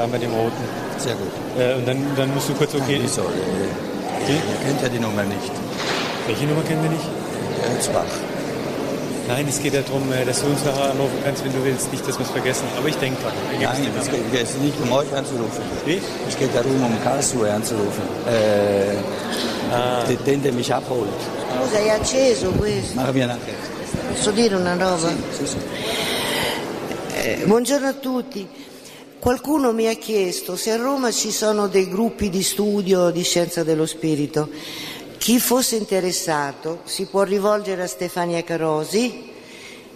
da mit dem roten. Sehr gut. Äh, und dann, dann musst du kurz okay. Wieso? Ihr, Die? ihr kennt ja die Nummer nicht. Welche Nummer kennen wir nicht? Erzbach. Nein, es geht ja darum, äh, dass du uns nachher anrufen kannst, wenn du willst. Nicht, dass wir es vergessen. Aber ich denke dran. Nein, es geht, es geht nicht um euch anzurufen. Wie? Es geht darum, um Karlsruhe anzurufen. Äh, den- Den, der mich abholt. Scusa, hai acceso questo? Machen wir nachher. Posso dire una roba? Sì, sì. Eh, buongiorno a tutti. Qualcuno mi ha chiesto se a Roma ci sono dei gruppi di studio di scienza dello spirito. Chi fosse interessato si può rivolgere a Stefania Carosi,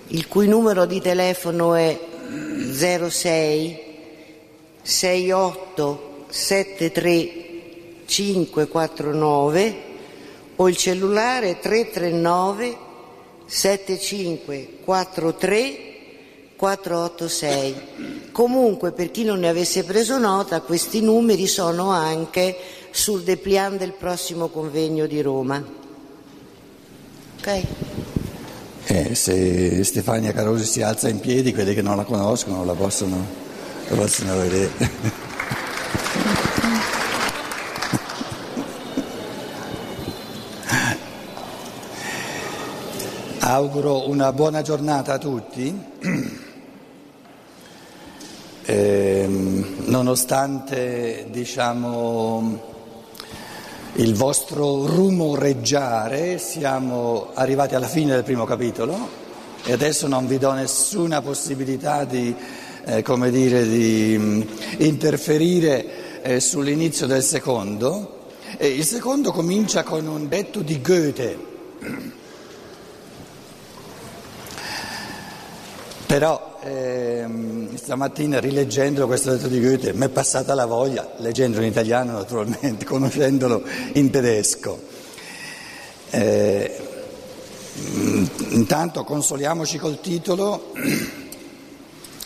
il cui numero di telefono è 06 68 73 549 o il cellulare 339 7543 486. Comunque, per chi non ne avesse preso nota, questi numeri sono anche sul depliant del prossimo convegno di Roma. Ok? Eh, se Stefania Carosi si alza in piedi, quelli che non la conoscono la possono, la possono vedere. Auguro una buona giornata a tutti. Ehm, nonostante diciamo, il vostro rumoreggiare, siamo arrivati alla fine del primo capitolo e adesso non vi do nessuna possibilità di, eh, dire, di mm, interferire eh, sull'inizio del secondo. E il secondo comincia con un detto di Goethe. Però ehm, stamattina rileggendo questo detto di Goethe mi è passata la voglia, leggendolo in italiano naturalmente, conoscendolo in tedesco. Eh, intanto consoliamoci col titolo.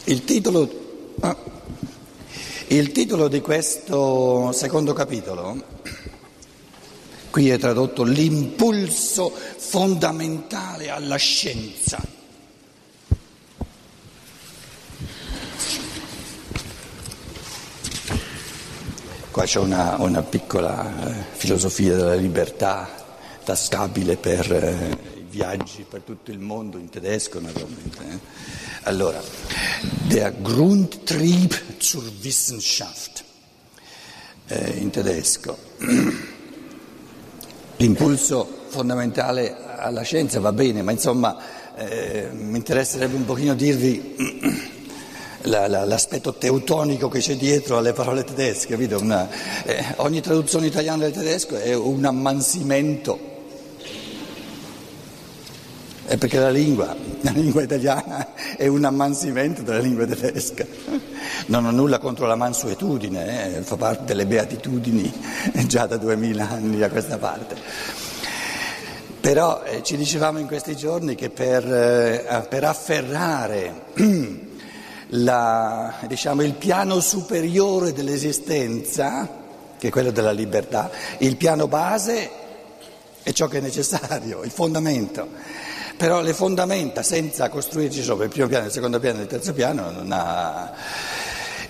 Il titolo, ah, il titolo di questo secondo capitolo, qui è tradotto l'impulso fondamentale alla scienza. Qua c'è una, una piccola eh, filosofia della libertà tascabile per eh, i viaggi per tutto il mondo, in tedesco naturalmente. eh. Allora, der Grundtrieb zur Wissenschaft, eh, in tedesco. L'impulso fondamentale alla scienza va bene, ma insomma eh, mi interesserebbe un pochino dirvi la- la- l'aspetto teutonico che c'è dietro alle parole tedesche? Una- eh, ogni traduzione italiana del tedesco è un ammansimento. È perché la lingua, la lingua italiana è un ammansimento della lingua tedesca. Non ho nulla contro la mansuetudine, eh, fa parte delle beatitudini già da duemila anni a questa parte. Però eh, ci dicevamo in questi giorni che per, eh, per afferrare la- diciamo, il piano superiore dell'esistenza, che è quello della libertà, il piano base è ciò che è necessario, il fondamento. Però le fondamenta senza costruirci sopra il primo piano, il secondo piano il terzo piano non ha...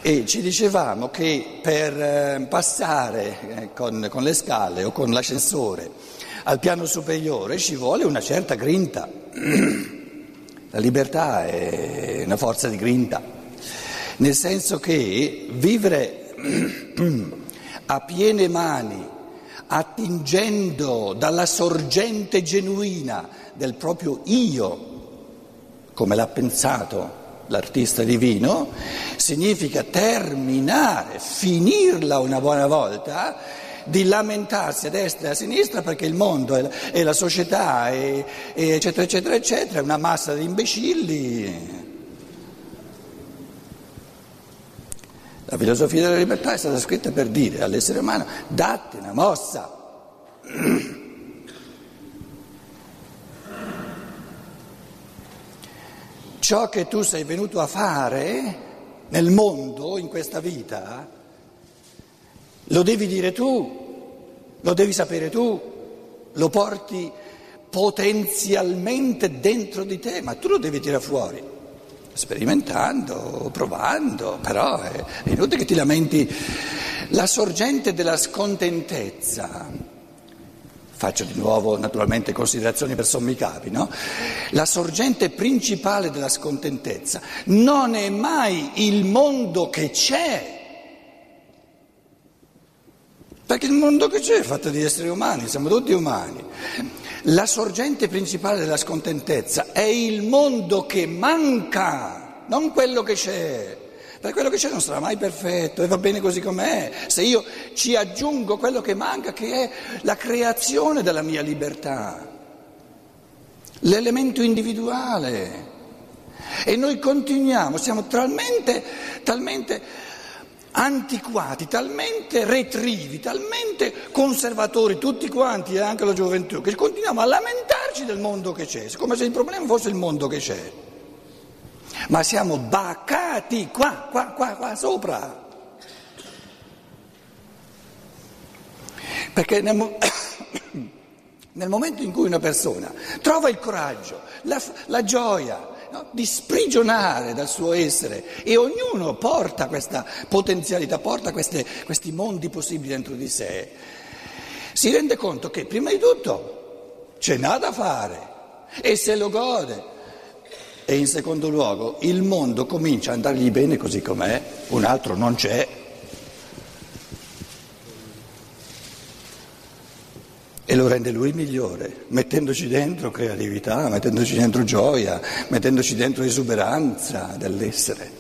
E ci dicevamo che per eh, passare eh, con, con le scale o con l'ascensore al piano superiore ci vuole una certa grinta. La libertà è una forza di grinta, nel senso che vivere a piene mani, attingendo dalla sorgente genuina del proprio io, come l'ha pensato l'artista divino, significa terminare, finirla una buona volta di lamentarsi a destra e a sinistra perché il mondo e la, società, e, e eccetera, eccetera, eccetera, è una massa di imbecilli. La filosofia della libertà è stata scritta per dire all'essere umano datti una mossa. Ciò che tu sei venuto a fare nel mondo, in questa vita, lo devi dire tu, lo devi sapere tu, lo porti potenzialmente dentro di te, ma tu lo devi tirare fuori. sperimentando, provando, però è inutile che ti lamenti. La sorgente della scontentezza, faccio di nuovo naturalmente considerazioni per sommi capi, no? La sorgente principale della scontentezza non è mai il mondo che c'è, perché il mondo che c'è è fatto di esseri umani, siamo tutti umani. La sorgente principale della scontentezza è il mondo che manca, non quello che c'è. Perché quello che c'è non sarà mai perfetto e va bene così com'è. Se io ci aggiungo quello che manca, che è la creazione della mia libertà, l'elemento individuale. E noi continuiamo, siamo talmente, talmente antiquati, talmente retrivi, talmente conservatori, tutti quanti e anche la gioventù, che continuiamo a lamentarci del mondo che c'è, come se il problema fosse il mondo che c'è. Ma siamo baccati qua, qua, qua, qua sopra. Perché nel, mo- nel momento in cui una persona trova il coraggio, la, la gioia, no? di sprigionare dal suo essere e ognuno porta questa potenzialità, porta queste, questi mondi possibili dentro di sé, si rende conto che prima di tutto c'è nada da fare e se lo gode. E in secondo luogo il mondo comincia a andargli bene così com'è, un altro non c'è, e lo rende lui migliore, mettendoci dentro creatività, mettendoci dentro gioia, mettendoci dentro esuberanza dell'essere.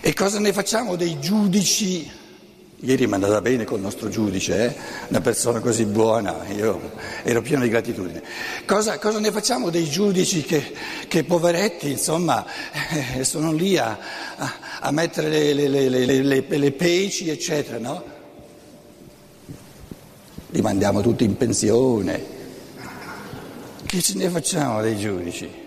E cosa ne facciamo dei giudici? Ieri mi è andata bene col nostro giudice, eh? una persona così buona, io ero pieno di gratitudine. Cosa, cosa ne facciamo dei giudici che, che poveretti, insomma, eh, sono lì a, a, a mettere le, le, le, le, peci, eccetera, no? Li mandiamo tutti in pensione. Che ce ne facciamo dei giudici?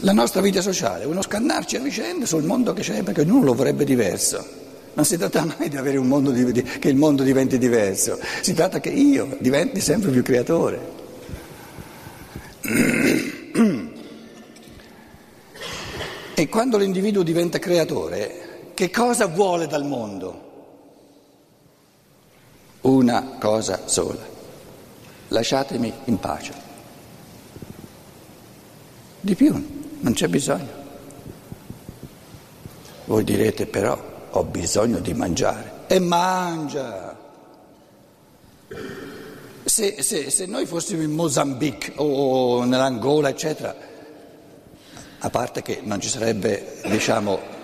La nostra vita sociale è uno scannarci a vicenda sul mondo che c'è perché ognuno lo vorrebbe diverso. Non si tratta mai di avere un mondo di, che il mondo diventi diverso, si tratta che io diventi sempre più creatore. E quando l'individuo diventa creatore, che cosa vuole dal mondo? Una cosa sola. Lasciatemi in pace. Di più, non c'è bisogno. Voi direte però, ho bisogno di mangiare. E mangia. Se, se, se noi fossimo in Mozambique o nell'Angola, eccetera, a parte che non ci sarebbe, diciamo,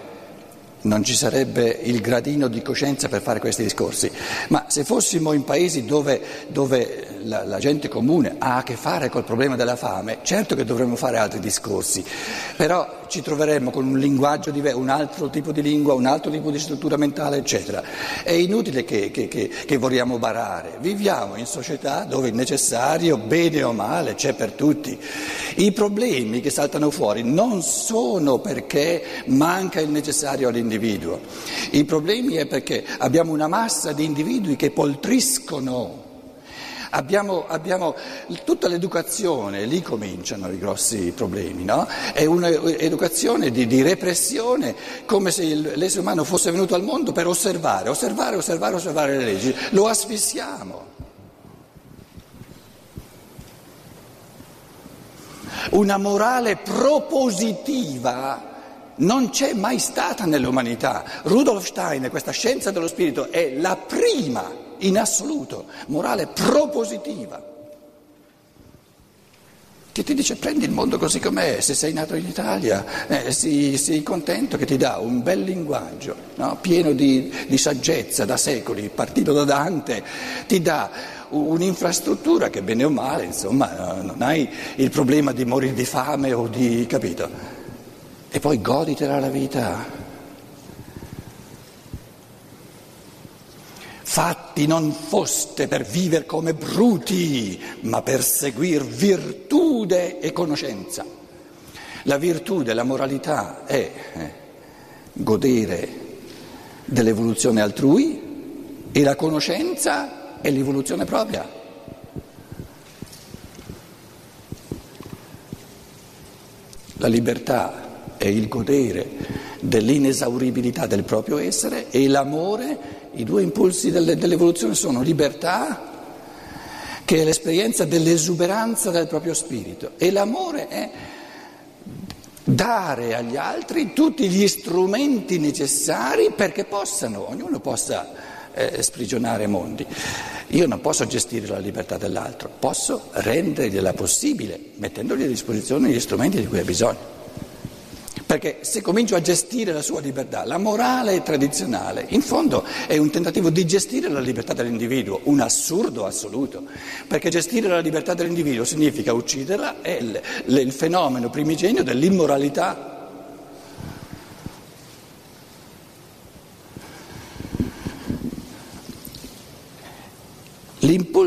non ci sarebbe il gradino di coscienza per fare questi discorsi, ma se fossimo in paesi dove, dove la, la, gente comune ha a che fare col problema della fame, certo che dovremmo fare altri discorsi, però ci troveremmo con un linguaggio diverso, un altro tipo di lingua, un altro tipo di struttura mentale, eccetera. È inutile che, che, che, che vogliamo barare. Viviamo in società dove il necessario, bene o male, c'è per tutti. I problemi che saltano fuori non sono perché manca il necessario all'individuo. I problemi è perché abbiamo una massa di individui che poltriscono Abbiamo, abbiamo, tutta l'educazione, lì cominciano i grossi problemi, no? È un'educazione di, di repressione, come se l'essere umano fosse venuto al mondo per osservare, osservare, osservare, osservare le leggi. Lo asfissiamo. Una morale propositiva non c'è mai stata nell'umanità. Rudolf Steiner, questa scienza dello spirito, è la prima in assoluto, morale propositiva, che ti dice prendi il mondo così com'è, se sei nato in Italia eh, sii, sii, contento che ti dà un bel linguaggio, no? pieno di, di saggezza da secoli, partito da Dante, ti dà un'infrastruttura che bene o male, insomma, non hai il problema di morire di fame o di... capito? E poi goditela la vita. Fatti non foste per vivere come bruti, ma per seguire virtude e conoscenza. La virtù della moralità è eh, godere dell'evoluzione altrui e la conoscenza è l'evoluzione propria. La libertà è il godere dell'inesauribilità del proprio essere e l'amore, i due impulsi dell'evoluzione sono libertà, che è l'esperienza dell'esuberanza del proprio spirito, e l'amore è dare agli altri tutti gli strumenti necessari perché possano, ognuno possa eh, sprigionare mondi. Io non posso gestire la libertà dell'altro, posso rendergliela possibile mettendogli a disposizione gli strumenti di cui ha bisogno. Perché se comincio a gestire la sua libertà, la morale tradizionale, in fondo è un tentativo di gestire la libertà dell'individuo, un assurdo assoluto. Perché gestire la libertà dell'individuo significa ucciderla, è il, il fenomeno primigenio dell'immoralità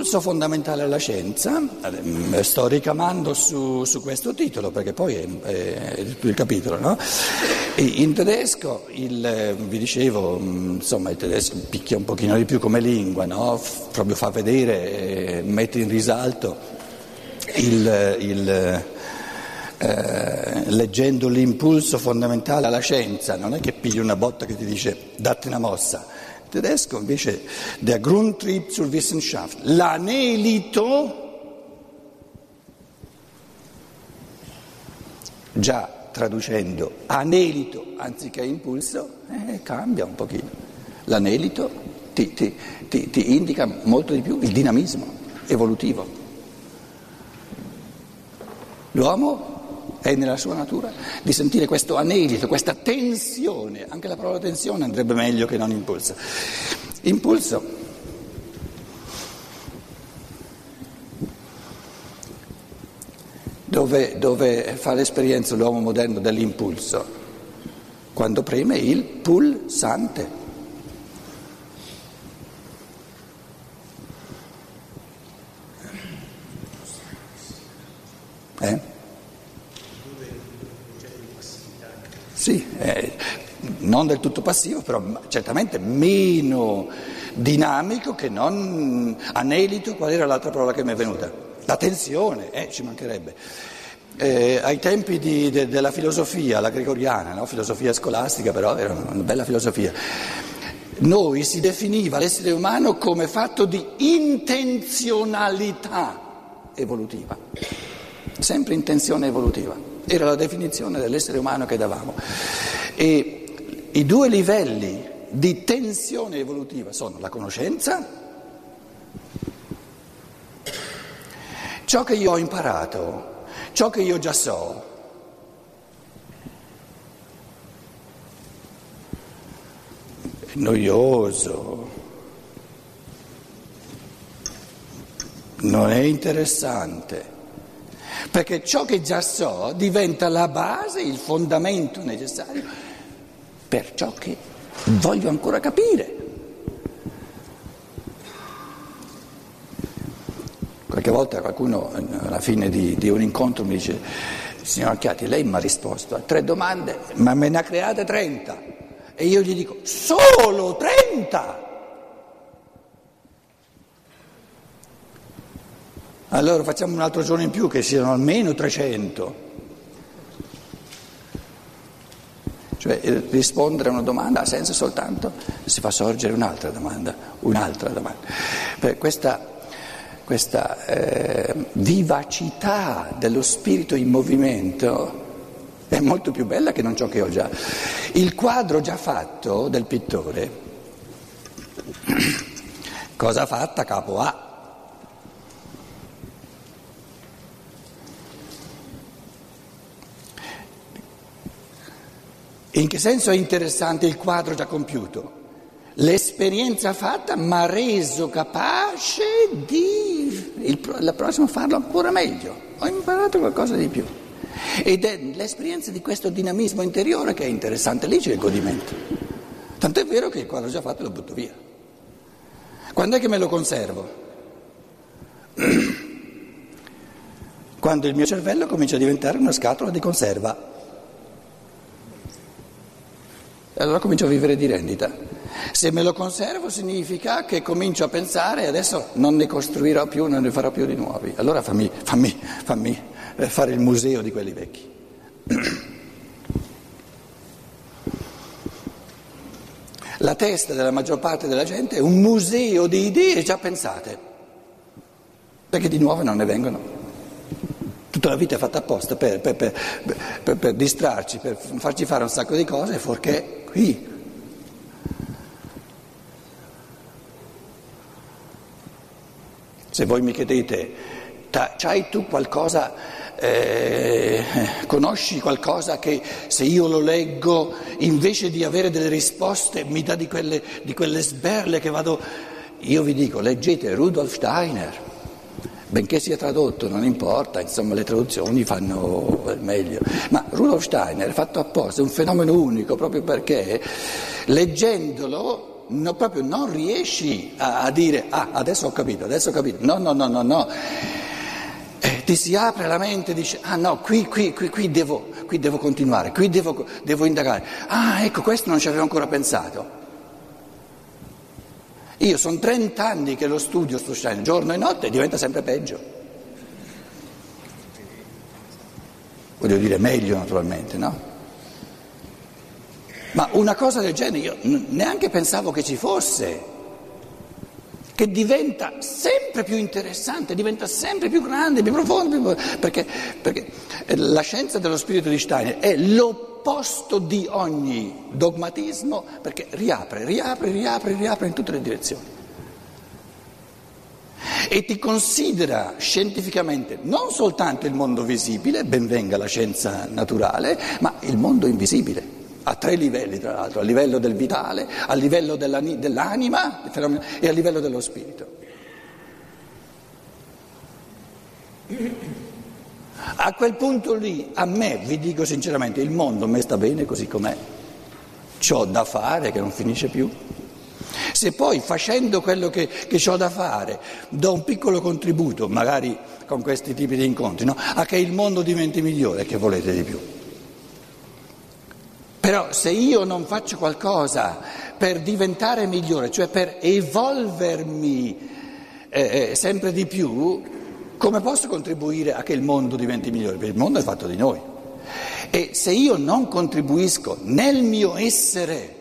L'impulso fondamentale alla scienza, eh, sto ricamando su, su questo titolo perché poi è, è, tutto il capitolo, no? in tedesco, il, vi dicevo, mm, insomma il tedesco picchia un pochino di più come lingua, no? proprio fa vedere, mette in risalto il, il eh, leggendo l'impulso fondamentale alla scienza, non è che pigli una botta che ti dice datti una mossa tedesco invece der Grundtrieb zur Wissenschaft, l'anelito, già traducendo anelito anziché impulso, eh, cambia un pochino. L'anelito ti, ti, ti, ti indica molto di più il dinamismo evolutivo. L'uomo è nella sua natura di sentire questo anelito, questa tensione, anche la parola tensione andrebbe meglio che non impulso. Impulso. Dove, dove fa l'esperienza l'uomo moderno dell'impulso? Quando preme il pulsante. Sì, eh, non del tutto passivo, però certamente meno dinamico che non anelito, qual era l'altra parola che mi è venuta? La tensione, eh, ci mancherebbe. Eh, ai tempi di, de, della filosofia, la gregoriana, no? filosofia scolastica però era una bella filosofia, noi si definiva l'essere umano come fatto di intenzionalità evolutiva, sempre intenzione evolutiva era la definizione dell'essere umano che davamo. E i due livelli di tensione evolutiva sono la conoscenza, ciò che io ho imparato, ciò che io già so. Noioso, non è interessante perché ciò che già so diventa la base, il fondamento necessario per ciò che voglio ancora capire. Qualche volta qualcuno alla fine di, di un incontro mi dice, signor Acchiati, lei mi ha risposto a tre domande, ma me ne ha create trenta. E io gli dico, solo trenta? Allora facciamo un altro giorno in più che siano almeno 300. Cioè eh, rispondere a una domanda ha senso soltanto se fa sorgere un'altra domanda, un'altra domanda. Per questa, questa eh, vivacità dello spirito in movimento è molto più bella che non ciò che ho già. Il quadro già fatto del pittore, cosa fatta capo A? In che senso è interessante il quadro già compiuto? L'esperienza fatta mi ha reso capace di il, la prossima farlo ancora meglio. Ho imparato qualcosa di più. Ed è l'esperienza di questo dinamismo interiore che è interessante, lì c'è il godimento. Tant'è vero che il quadro già fatto lo butto via. Quando è che me lo conservo? Quando il mio cervello comincia a diventare una scatola di conserva. E allora comincio a vivere di rendita. Se me lo conservo significa che comincio a pensare adesso non ne costruirò più, non ne farò più di nuovi. Allora fammi, fammi, fammi eh, fare il museo di quelli vecchi. La testa della maggior parte della gente è un museo di idee già pensate, perché di nuove non ne vengono. Tutta la vita è fatta apposta per, per, per, per distrarci, per farci fare un sacco di cose, fuorché qui. Se voi mi chiedete, c'hai tu qualcosa eh, conosci qualcosa che se io lo leggo invece di avere delle risposte mi dà di quelle, di quelle sberle che vado... Io vi dico, leggete Rudolf Steiner, benché sia tradotto, non importa, insomma le traduzioni fanno meglio, ma Rudolf Steiner è fatto apposta, è un fenomeno unico proprio perché leggendolo no, proprio non riesci a, a dire ah adesso ho capito, adesso ho capito, no, no, no, no, no ti si apre la mente e dici, ah no, qui, qui, qui, qui, devo, devo, continuare, qui devo, devo indagare. Ah, ecco, questo non ci avevo ancora pensato. Io sono 30 anni che lo studio su Stein, giorno e notte, e diventa sempre peggio. Voglio dire meglio naturalmente, no? Ma una cosa del genere io neanche pensavo che ci fosse che diventa sempre più interessante, diventa sempre più grande, più profondo, perché, perché la scienza dello spirito di Steiner è l'opposto di ogni dogmatismo, perché riapre, riapre, riapre, riapre in tutte le direzioni. E ti considera scientificamente non soltanto il mondo visibile, benvenga la scienza naturale, ma il mondo invisibile a tre livelli tra l'altro, a livello del vitale, a livello dell'anima e a livello dello spirito. A quel punto lì, a me, vi dico sinceramente, il mondo mi sta bene così com'è, c'ho da fare che non finisce più. Se poi facendo quello che, che ho da fare do un piccolo contributo, magari con questi tipi di incontri, no? a che il mondo diventi migliore, che volete di più? Però se io non faccio qualcosa per diventare migliore, cioè per evolvermi eh, eh, sempre di più, come posso contribuire a che il mondo diventi migliore? Perché il mondo è fatto di noi. E se io non contribuisco nel mio essere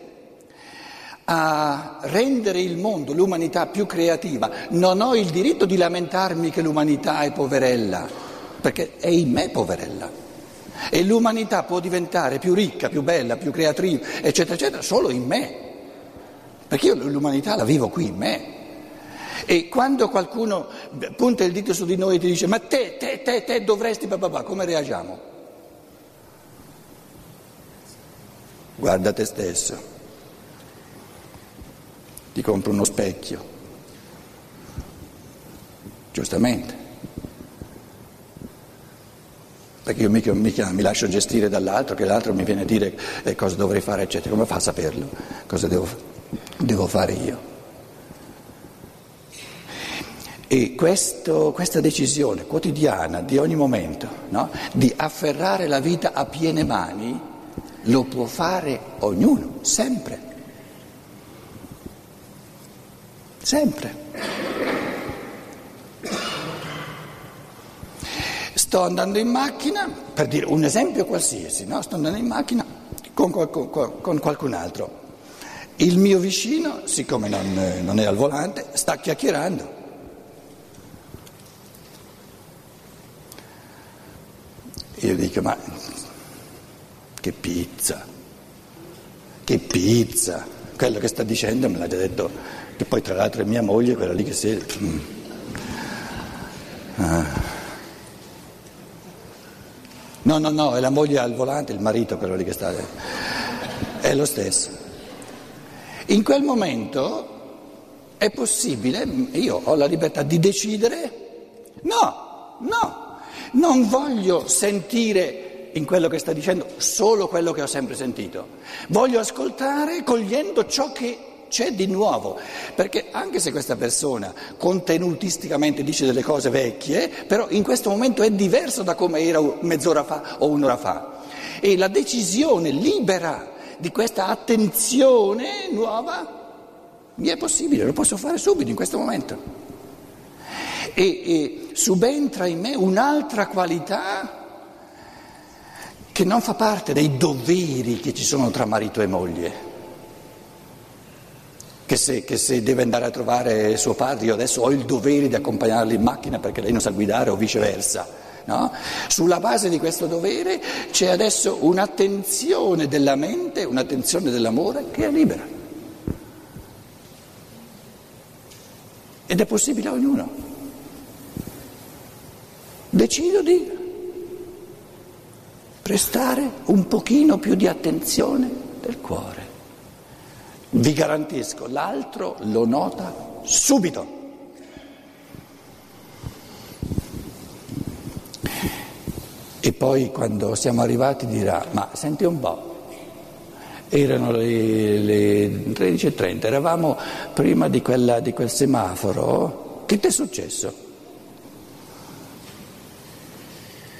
a rendere il mondo, l'umanità più creativa, non ho il diritto di lamentarmi che l'umanità è poverella, perché è in me poverella. E l'umanità può diventare più ricca, più bella, più creativa, eccetera, eccetera, solo in me. Perché io l'umanità la vivo qui in me. E quando qualcuno punta il dito su di noi e ti dice ma te, te, te, te dovresti, papà, come reagiamo? Guarda te stesso, ti compro uno specchio, giustamente. Perché io mica, mica, mi lascio gestire dall'altro, che l'altro mi viene a dire eh, cosa dovrei fare, eccetera. Come fa a saperlo? Cosa devo, devo fare io? E questo, questa decisione quotidiana di ogni momento, no? di afferrare la vita a piene mani, lo può fare ognuno, sempre. Sempre. Sto andando in macchina, per dire un esempio qualsiasi, no? sto andando in macchina con, con, con qualcun altro. Il mio vicino, siccome non, non è al volante, sta chiacchierando. Io dico, ma che pizza, che pizza, quello che sta dicendo me l'ha già detto, che poi tra l'altro è mia moglie, quella lì che si... Mm. Ah. No, no, no, è la moglie al volante, il marito quello lì che sta. È lo stesso. In quel momento è possibile, io ho la libertà di decidere, no, no, non voglio sentire in quello che sta dicendo solo quello che ho sempre sentito, voglio ascoltare cogliendo ciò che c'è di nuovo, perché anche se questa persona contenutisticamente dice delle cose vecchie, però in questo momento è diverso da come era mezz'ora fa o un'ora fa. E la decisione libera di questa attenzione nuova Mi è possibile, lo posso fare subito, in questo momento. E, e subentra in me un'altra qualità che non fa parte dei doveri che ci sono tra marito e moglie. Che se, che se, deve andare a trovare suo padre, io adesso ho il dovere di accompagnarlo in macchina perché lei non sa guidare o viceversa. No? Sulla base di questo dovere c'è adesso un'attenzione della mente, un'attenzione dell'amore che è libera. Ed è possibile a ognuno. Decido di prestare un pochino più di attenzione del cuore. Vi garantisco, l'altro lo nota subito. E poi quando siamo arrivati dirà, ma senti un po', erano le, le 13.30, eravamo prima di, quella, di quel semaforo, che ti è successo?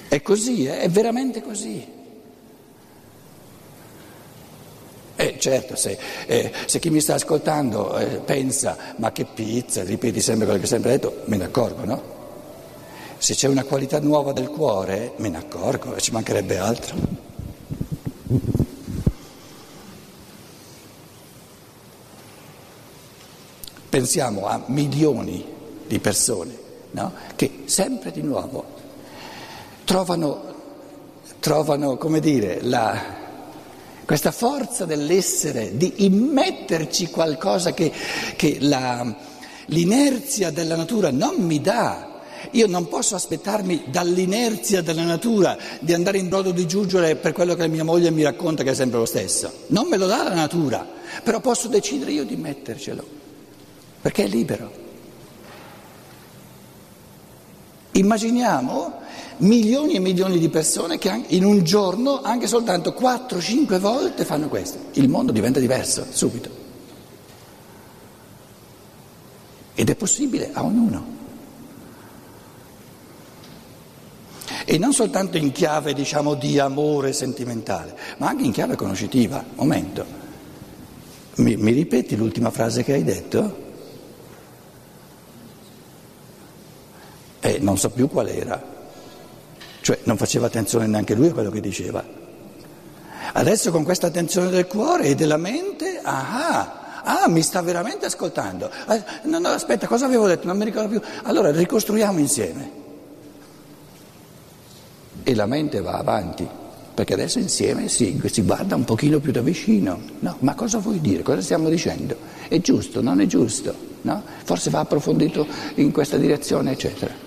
È così, eh? è veramente così. Certo, se, eh, se, chi mi sta ascoltando eh, pensa, ma che pizza, ripeti sempre quello che ho sempre detto, me ne accorgo, no? Se c'è una qualità nuova del cuore, me ne accorgo, ci mancherebbe altro. Pensiamo a milioni di persone no? che sempre di nuovo trovano, trovano come dire, la, questa forza dell'essere, di immetterci qualcosa che, che la, l'inerzia della natura non mi dà. Io non posso aspettarmi dall'inerzia della natura di andare in brodo di giuggiole per quello che mia moglie mi racconta che è sempre lo stesso. Non me lo dà la natura, però posso decidere io di mettercelo, perché è libero. Immaginiamo milioni e milioni di persone che in un giorno, anche soltanto 4-5 volte, fanno questo. Il mondo diventa diverso subito. Ed è possibile a ognuno. E non soltanto in chiave, diciamo, di amore sentimentale, ma anche in chiave conoscitiva. Momento. Mi, mi ripeti l'ultima frase che hai detto? Non so più qual era. Cioè non faceva attenzione neanche lui a quello che diceva. Adesso con questa attenzione del cuore e della mente, ah, ah mi sta veramente ascoltando. Eh, no, no, aspetta, cosa avevo detto? Non mi ricordo più. Allora ricostruiamo insieme e la mente va avanti, perché adesso insieme si, si, guarda un pochino più da vicino. No, ma cosa vuoi dire? Cosa stiamo dicendo? È giusto? Non è giusto? No? Forse va approfondito in questa direzione, eccetera.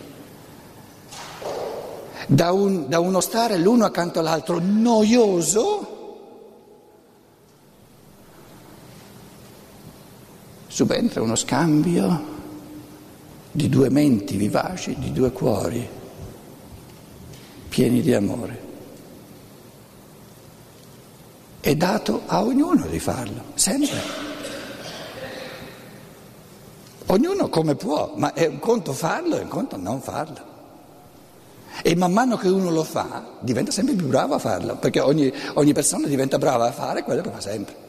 Da, un, da uno stare l'uno accanto all'altro noioso, subentra uno scambio di due menti vivaci, di due cuori pieni di amore. È dato a ognuno di farlo, sempre. Ognuno come può, ma è un conto farlo e un conto non farlo. E man mano che uno lo fa, diventa sempre più bravo a farlo, perché ogni, ogni persona diventa brava a fare quello che fa sempre.